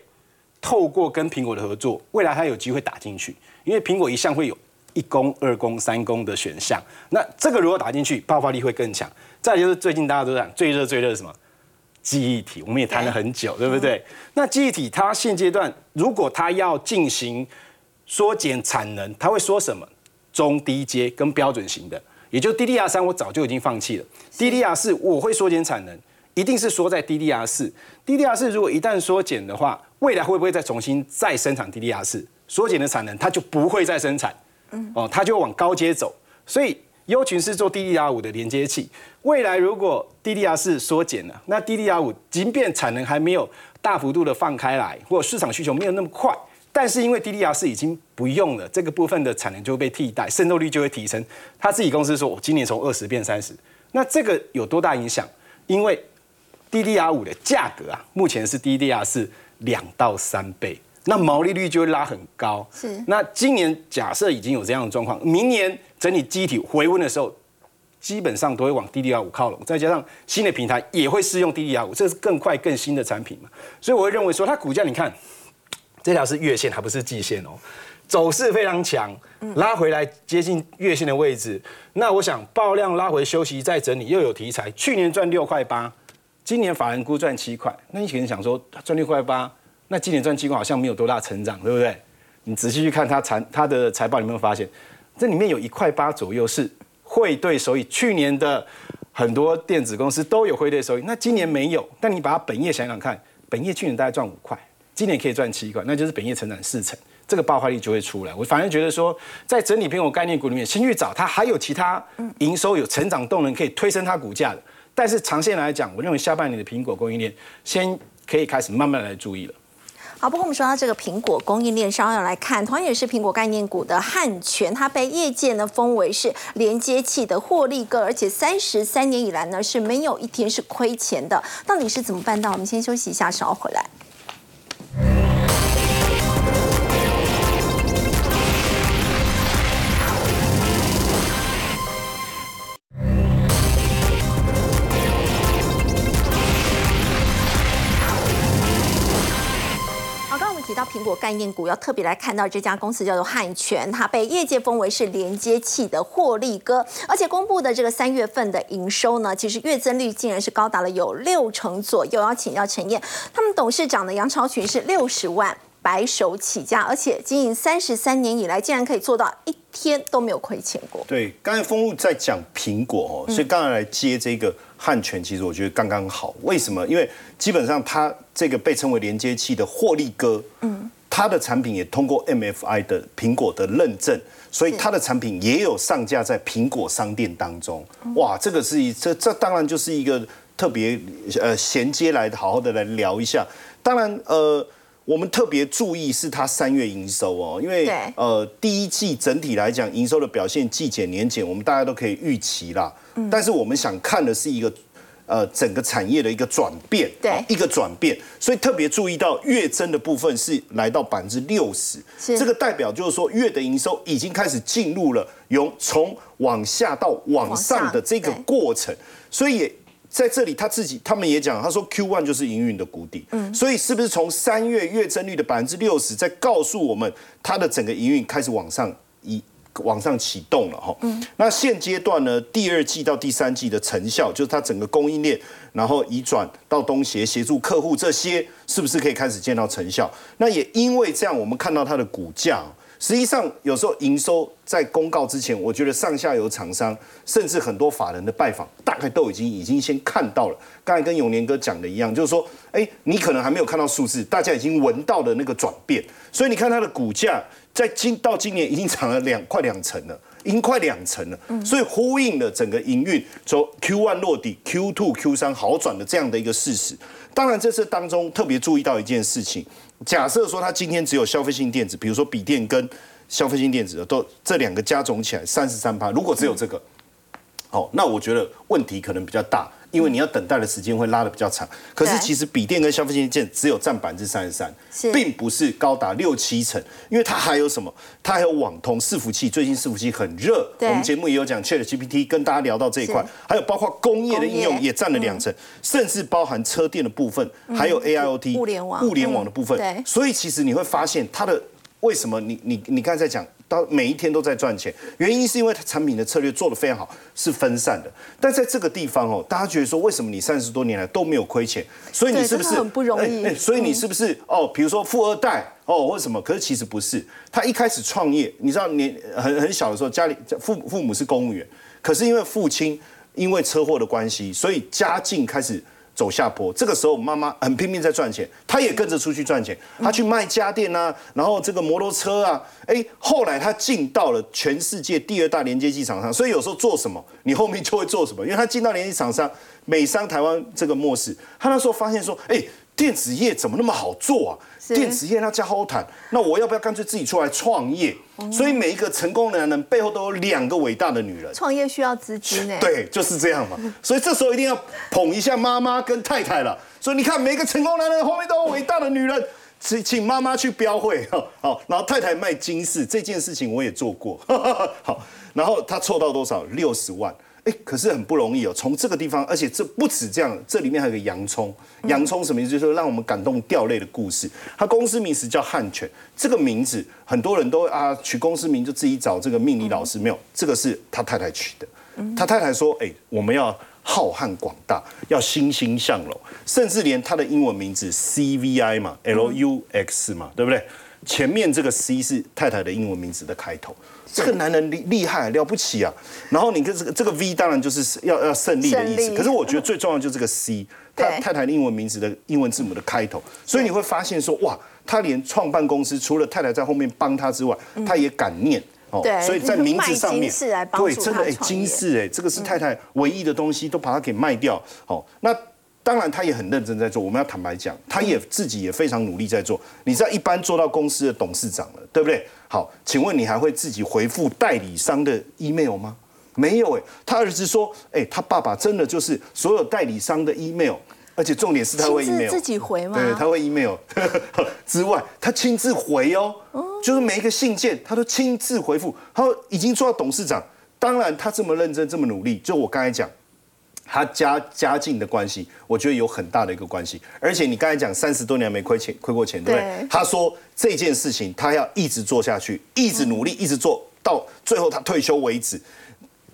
透过跟苹果的合作，未来它有机会打进去，因为苹果一向会有一攻、二攻、三攻的选项，那这个如果打进去，爆发力会更强。再来就是最近大家都讲最热最热是什么？记忆体，我们也谈了很久，对不对？那记忆体它现阶段如果它要进行缩减产能，它会说什么？中低阶跟标准型的，也就 DDR 三，我早就已经放弃了。DDR 四我会缩减产能，一定是缩在 DDR 四。DDR 四如果一旦缩减的话，未来会不会再重新再生产 DDR 四？缩减的产能它就不会再生产，嗯哦，它就往高阶走。所以优群是做 DDR 五的连接器，未来如果 DDR 四缩减了，那 DDR 五即便产能还没有大幅度的放开来，或市场需求没有那么快。但是因为 DDR 四已经不用了，这个部分的产能就会被替代，渗透率就会提升。他自己公司说，我今年从二十变三十，那这个有多大影响？因为 DDR 五的价格啊，目前是 DDR 是两到三倍，那毛利率就会拉很高。是那今年假设已经有这样的状况，明年整体机体回温的时候，基本上都会往 DDR 五靠拢，再加上新的平台也会适用 DDR 五，这是更快更新的产品嘛，所以我会认为说它股价你看这条是月线，还不是季线哦。走势非常强，拉回来接近月线的位置。那我想爆量拉回休息再整理，又有题材。去年赚六块八，今年法人估赚七块。那你可能想说赚六块八，那今年赚七块好像没有多大成长，对不对？你仔细去看它财它的财报，有没有发现这里面有一块八左右是汇兑收益？去年的很多电子公司都有汇兑收益，那今年没有。但你把它本业想想看，本业去年大概赚五块，今年可以赚七块，那就是本业成长四成。这个爆发力就会出来。我反而觉得说，在整体苹果概念股里面，先去找它还有其他营收有成长动能可以推升它股价的。但是长线来讲，我认为下半年的苹果供应链先可以开始慢慢来注意了。好，不过我们说到这个苹果供应链，稍后要来看，同样也是苹果概念股的汉权，它被业界呢封为是连接器的获利哥，而且三十三年以来呢是没有一天是亏钱的。到底是怎么办到？我们先休息一下，稍后回来。苹果概念股，要特别来看到这家公司叫做汉权，它被业界封为是连接器的获利哥，而且公布的这个三月份的营收呢，其实月增率竟然是高达了有六成左右。要请教陈燕，他们董事长的杨朝群是六十万白手起家，而且经营三十三年以来，竟然可以做到一天都没有亏钱过。对，刚才丰富在讲苹果哦，所以刚才来接这个汉权，其实我觉得刚刚好。为什么？因为基本上它这个被称为连接器的获利哥，嗯，它的产品也通过 MFI 的苹果的认证，所以它的产品也有上架在苹果商店当中。哇，这个是一这这当然就是一个特别呃衔接来好好的来聊一下。当然呃。我们特别注意是它三月营收哦，因为呃第一季整体来讲营收的表现季减年减，我们大家都可以预期啦。嗯。但是我们想看的是一个呃整个产业的一个转变，对，一个转变。所以特别注意到月增的部分是来到百分之六十，这个代表就是说月的营收已经开始进入了由从往下到往上的这个过程，所以也。在这里，他自己他们也讲，他说 Q one 就是营运的谷底，嗯，所以是不是从三月月增率的百分之六十，在告诉我们它的整个营运开始往上一往上启动了哈，嗯，那现阶段呢，第二季到第三季的成效，就是它整个供应链，然后移转到东协协助客户这些，是不是可以开始见到成效？那也因为这样，我们看到它的股价。实际上，有时候营收在公告之前，我觉得上下游厂商，甚至很多法人的拜访，大概都已经已经先看到了。刚才跟永年哥讲的一样，就是说，哎，你可能还没有看到数字，大家已经闻到了那个转变。所以你看它的股价，在今到今年已经涨了两快两成了，已经快两成了。所以呼应了整个营运从 Q one 落底，Q two、Q 三好转的这样的一个事实。当然，这次当中特别注意到一件事情。假设说它今天只有消费性电子，比如说笔电跟消费性电子的都这两个加总起来三十三趴，如果只有这个，哦，那我觉得问题可能比较大，因为你要等待的时间会拉的比较长。可是其实笔电跟消费性电子只有占百分之三十三，并不是高达六七成，因为它还有什么？它还有网通伺服器，最近伺服器很热，我们节目也有讲 Chat GPT，跟大家聊到这一块，还有包括工业的应用也占了两成，甚至包含车电的部分，还有 AIoT 物联网物联网的部分。所以其实你会发现它的。为什么你你你刚才在讲到每一天都在赚钱？原因是因为它产品的策略做得非常好，是分散的。但在这个地方哦，大家觉得说，为什么你三十多年来都没有亏钱？所以你是不是很不容易？所以你是不是哦？比如说富二代哦，或者什么？可是其实不是。他一开始创业，你知道年很很小的时候，家里父父母是公务员，可是因为父亲因为车祸的关系，所以家境开始。走下坡，这个时候妈妈很拼命在赚钱，她也跟着出去赚钱。她去卖家电啊，然后这个摩托车啊，哎，后来她进到了全世界第二大连接器厂商。所以有时候做什么，你后面就会做什么。因为她进到连接厂商，美商台湾这个末世，她那时候发现说，哎，电子业怎么那么好做啊？电子业那加好谈，那我要不要干脆自己出来创业？所以每一个成功的男人背后都有两个伟大的女人。创业需要资金呢？对，就是这样嘛。所以这时候一定要捧一下妈妈跟太太了。所以你看，每个成功男人后面都有伟大的女人。请请妈妈去标会，好，然后太太卖金饰这件事情我也做过，好，然后他凑到多少？六十万。哎，可是很不容易哦。从这个地方，而且这不止这样，这里面还有个洋葱。洋葱什么意思？就是说让我们感动掉泪的故事。他公司名字叫汉泉，这个名字很多人都啊取公司名就自己找这个命理老师没有，这个是他太太取的。他太太说：“哎，我们要浩瀚广大，要欣欣向荣，甚至连他的英文名字 C V I 嘛，L U X 嘛，对不对？前面这个 C 是太太的英文名字的开头。”这个男人厉厉害了不起啊！然后你跟这个这个 V 当然就是要要胜利的意思。可是我觉得最重要就是这个 C，他太太的英文名字的英文字母的开头。所以你会发现说，哇，他连创办公司除了太太在后面帮他之外，他也敢念哦。所以在名字上面，对，真的哎，金饰哎，这个是太太唯一的东西，都把它给卖掉。哦，那。当然，他也很认真在做。我们要坦白讲，他也自己也非常努力在做。你知道，一般做到公司的董事长了，对不对？好，请问你还会自己回复代理商的 email 吗？没有哎，他儿子说，哎，他爸爸真的就是所有代理商的 email，而且重点是他会 email 自己回吗？对，他会 email 之外，他亲自回哦，就是每一个信件他都亲自回复。他说已经做到董事长，当然他这么认真这么努力，就我刚才讲。他家家境的关系，我觉得有很大的一个关系。而且你刚才讲三十多年没亏钱，亏过钱，对不对？他说这件事情他要一直做下去，一直努力，一直做到最后他退休为止，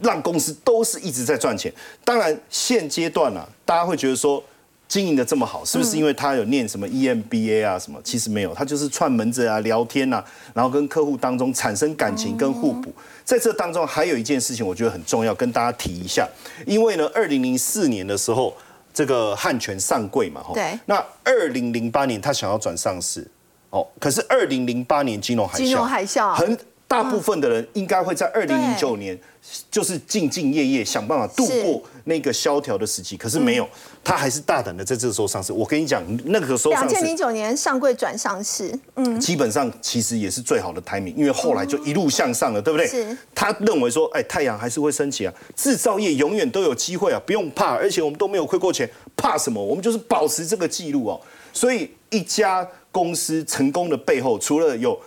让公司都是一直在赚钱。当然现阶段啊，大家会觉得说。经营的这么好，是不是因为他有念什么 EMBA 啊什么？其实没有，他就是串门子啊、聊天啊，然后跟客户当中产生感情跟互补。在这当中还有一件事情，我觉得很重要，跟大家提一下。因为呢，二零零四年的时候，这个汉泉上柜嘛，对。那二零零八年他想要转上市，哦，可是二零零八年金融海啸，金融海啸很。大部分的人应该会在二零零九年，就是兢兢业业想办法度过那个萧条的时期。可是没有，他还是大胆的在这个时候上市。我跟你讲，那个时候两千零九年上柜转上市，嗯，基本上其实也是最好的 timing，因为后来就一路向上了，对不对？是。他认为说，哎，太阳还是会升起啊，制造业永远都有机会啊，不用怕，而且我们都没有亏过钱，怕什么？我们就是保持这个记录哦。所以一家公司成功的背后，除了有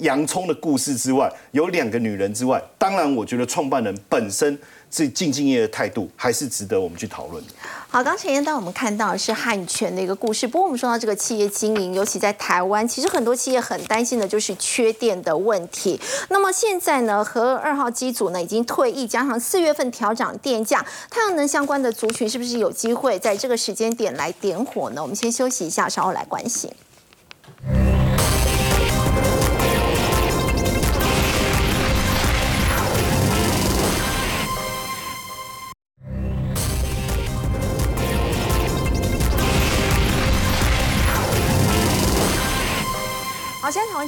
洋葱的故事之外，有两个女人之外，当然，我觉得创办人本身这兢兢业的态度还是值得我们去讨论。好，刚才当我们看到的是汉泉的一个故事，不过我们说到这个企业经营，尤其在台湾，其实很多企业很担心的就是缺电的问题。那么现在呢，和二号机组呢已经退役，加上四月份调涨电价，太阳能相关的族群是不是有机会在这个时间点来点火呢？我们先休息一下，稍后来关心。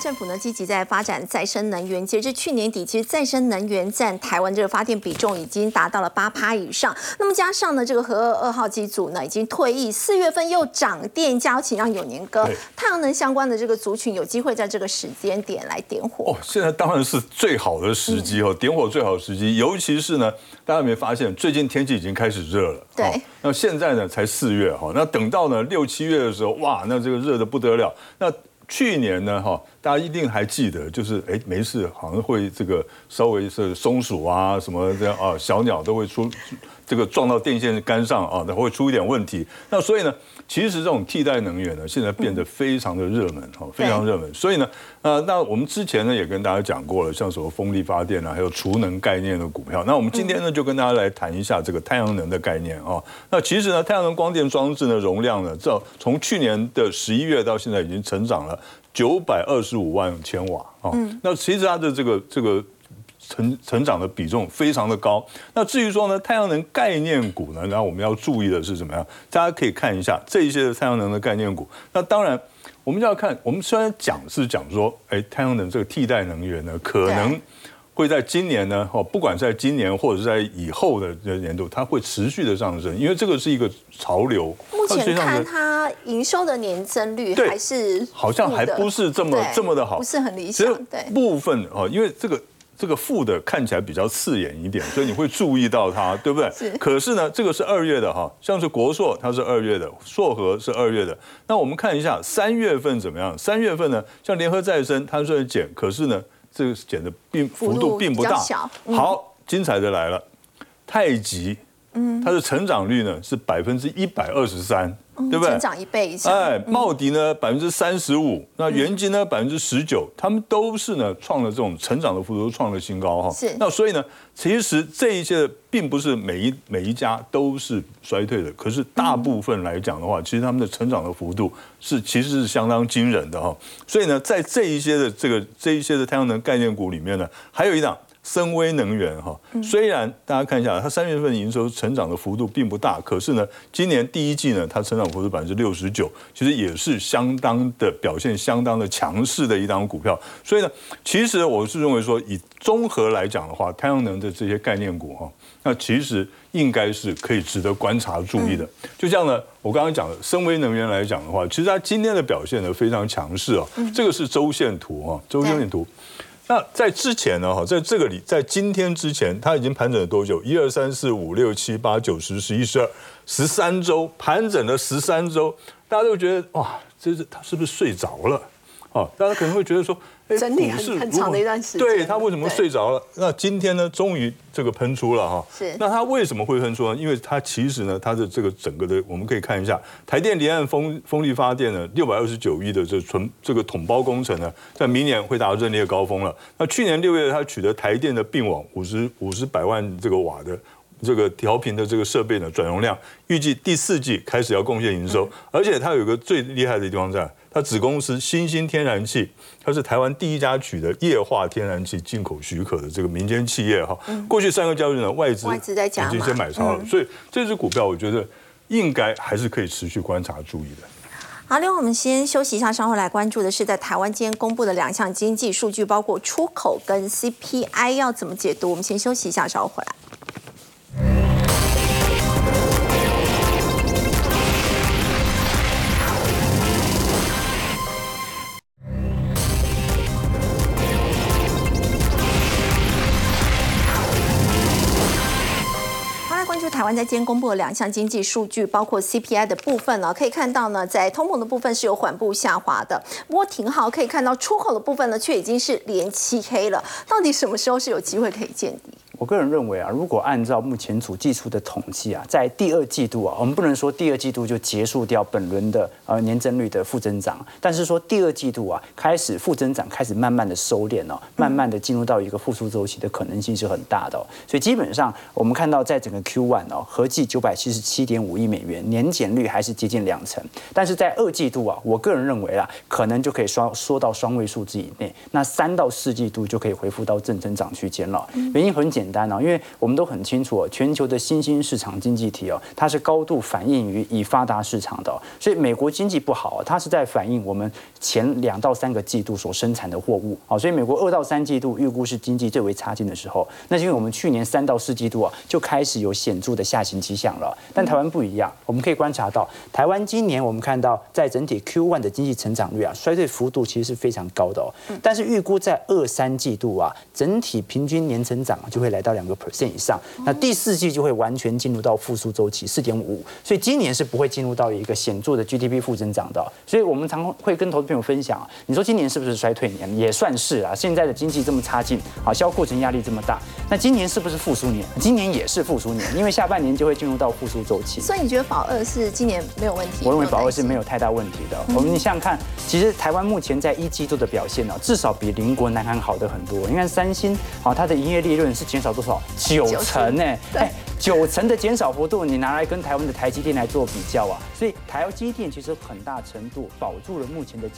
政府呢积极在发展再生能源，截至去年底，其实再生能源占台湾这个发电比重已经达到了八趴以上。那么加上呢，这个核二二号机组呢已经退役，四月份又涨电价，请让永年哥太阳能相关的这个族群有机会在这个时间点来点火。哦，现在当然是最好的时机哦，点火最好的时机，尤其是呢，大家有没有发现最近天气已经开始热了？对。那现在呢才四月哈，那等到呢六七月的时候，哇，那这个热的不得了。那去年呢，哈，大家一定还记得，就是哎，没事，好像会这个稍微是松鼠啊，什么这样啊，小鸟都会出这个撞到电线杆上啊，那会出一点问题。那所以呢？其实这种替代能源呢，现在变得非常的热门哈，非常热门。所以呢，呃，那我们之前呢也跟大家讲过了，像什么风力发电啊，还有储能概念的股票。那我们今天呢就跟大家来谈一下这个太阳能的概念啊。那其实呢，太阳能光电装置呢容量呢，这从去年的十一月到现在已经成长了九百二十五万千瓦啊。那其实它的这个这个。成成长的比重非常的高。那至于说呢，太阳能概念股呢，然后我们要注意的是怎么样？大家可以看一下这一些的太阳能的概念股。那当然，我们就要看，我们虽然讲是讲说，哎，太阳能这个替代能源呢，可能。会在今年呢，哦，不管在今年或者是在以后的这年度，它会持续的上升，因为这个是一个潮流。目前看它营收的年增率对还是好像还不是这么这么的好，不是很理想。对，部分哦，因为这个这个负的看起来比较刺眼一点，所以你会注意到它，对不对？是可是呢，这个是二月的哈，像是国硕它是二月的，硕和是二月的。那我们看一下三月份怎么样？三月份呢，像联合再生它虽然减，可是呢，这个减的并幅幅度度并不大好，精彩的来了，太极。嗯，它的成长率呢是百分之一百二十三，对不对？成长一倍以上。哎，茂迪呢百分之三十五，那元金呢百分之十九，他们都是呢创了这种成长的幅度都创了新高哈。是那所以呢，其实这一些并不是每一每一家都是衰退的，可是大部分来讲的话，其实他们的成长的幅度是其实是相当惊人的哈。所以呢，在这一些的这个这一些的太阳能概念股里面呢，还有一档。深威能源哈，虽然大家看一下，它三月份营收成长的幅度并不大，可是呢，今年第一季呢，它成长幅度百分之六十九，其实也是相当的表现相当的强势的一档股票。所以呢，其实我是认为说，以综合来讲的话，太阳能的这些概念股哈，那其实应该是可以值得观察注意的。就像呢，我刚刚讲的深威能源来讲的话，其实它今天的表现呢非常强势哦，这个是周线图哈，周线图。那在之前呢，哈，在这个里，在今天之前，它已经盘整了多久？一二三四五六七八九十十一十二十三周，盘整了十三周，大家都觉得哇，这是他是不是睡着了？哦，大家可能会觉得说，哎整理很很长的一段时间对他为什么睡着了？那今天呢，终于这个喷出了哈。是那他为什么会喷出呢？因为它其实呢，它的这个整个的，我们可以看一下，台电离岸风风力发电呢，六百二十九亿的这纯这个统包工程呢，在明年会达到阵列高峰了。那去年六月，它取得台电的并网五十五十百万这个瓦的。这个调频的这个设备呢，转容量预计第四季开始要贡献营收，而且它有一个最厉害的地方在，它子公司新兴天然气，它是台湾第一家取得液化天然气进口许可的这个民间企业哈。过去三个交易日呢，外资外资在加码已经先买超了，所以这只股票我觉得应该还是可以持续观察注意的。好，另外我们先休息一下，稍后来关注的是在台湾今天公布的两项经济数据，包括出口跟 CPI 要怎么解读？我们先休息一下，稍后回来。台湾在今天公布了两项经济数据，包括 CPI 的部分呢，可以看到呢，在通膨的部分是有缓步下滑的，不过挺好，可以看到出口的部分呢，却已经是连七 K 了。到底什么时候是有机会可以见底？我个人认为啊，如果按照目前主计处的统计啊，在第二季度啊，我们不能说第二季度就结束掉本轮的呃年增率的负增长，但是说第二季度啊开始负增长，开始慢慢的收敛哦，慢慢的进入到一个复苏周期的可能性是很大的、哦。所以基本上我们看到在整个 Q one 哦，合计九百七十七点五亿美元，年减率还是接近两成，但是在二季度啊，我个人认为啊，可能就可以双缩到双位数字以内，那三到四季度就可以恢复到正增长区间了。原因很简单单哦，因为我们都很清楚哦，全球的新兴市场经济体哦，它是高度反映于已发达市场的、所以美国经济不好、哦，它是在反映我们前两到三个季度所生产的货物啊、哦，所以美国二到三季度预估是经济最为差劲的时候，那是因为我们去年三到四季度啊就开始有显著的下行迹象了，但台湾不一样，我们可以观察到，台湾今年我们看到在整体 Q one 的经济成长率啊，衰退幅度其实是非常高的哦，但是预估在二三季度啊，整体平均年成长就会来到两个 percent 以上，那第四季就会完全进入到复苏周期四点五，所以今年是不会进入到一个显著的 GDP 负增长的哦，所以我们常会跟投资朋友分享，你说今年是不是衰退年？也算是啊，现在的经济这么差劲，啊，销库存压力这么大，那今年是不是复苏年？今年也是复苏年，因为下半年就会进入到复苏周期。所以你觉得保二是今年没有问题？我认为保二是没有有太大问题的。我们你想想看，其实台湾目前在一季度的表现呢，至少比邻国南韩好的很多。你看三星啊，它的营业利润是减少多少？九成呢？哎，九成的减少幅度，你拿来跟台湾的台积电来做比较啊，所以台积电其实很大程度保住了目前的。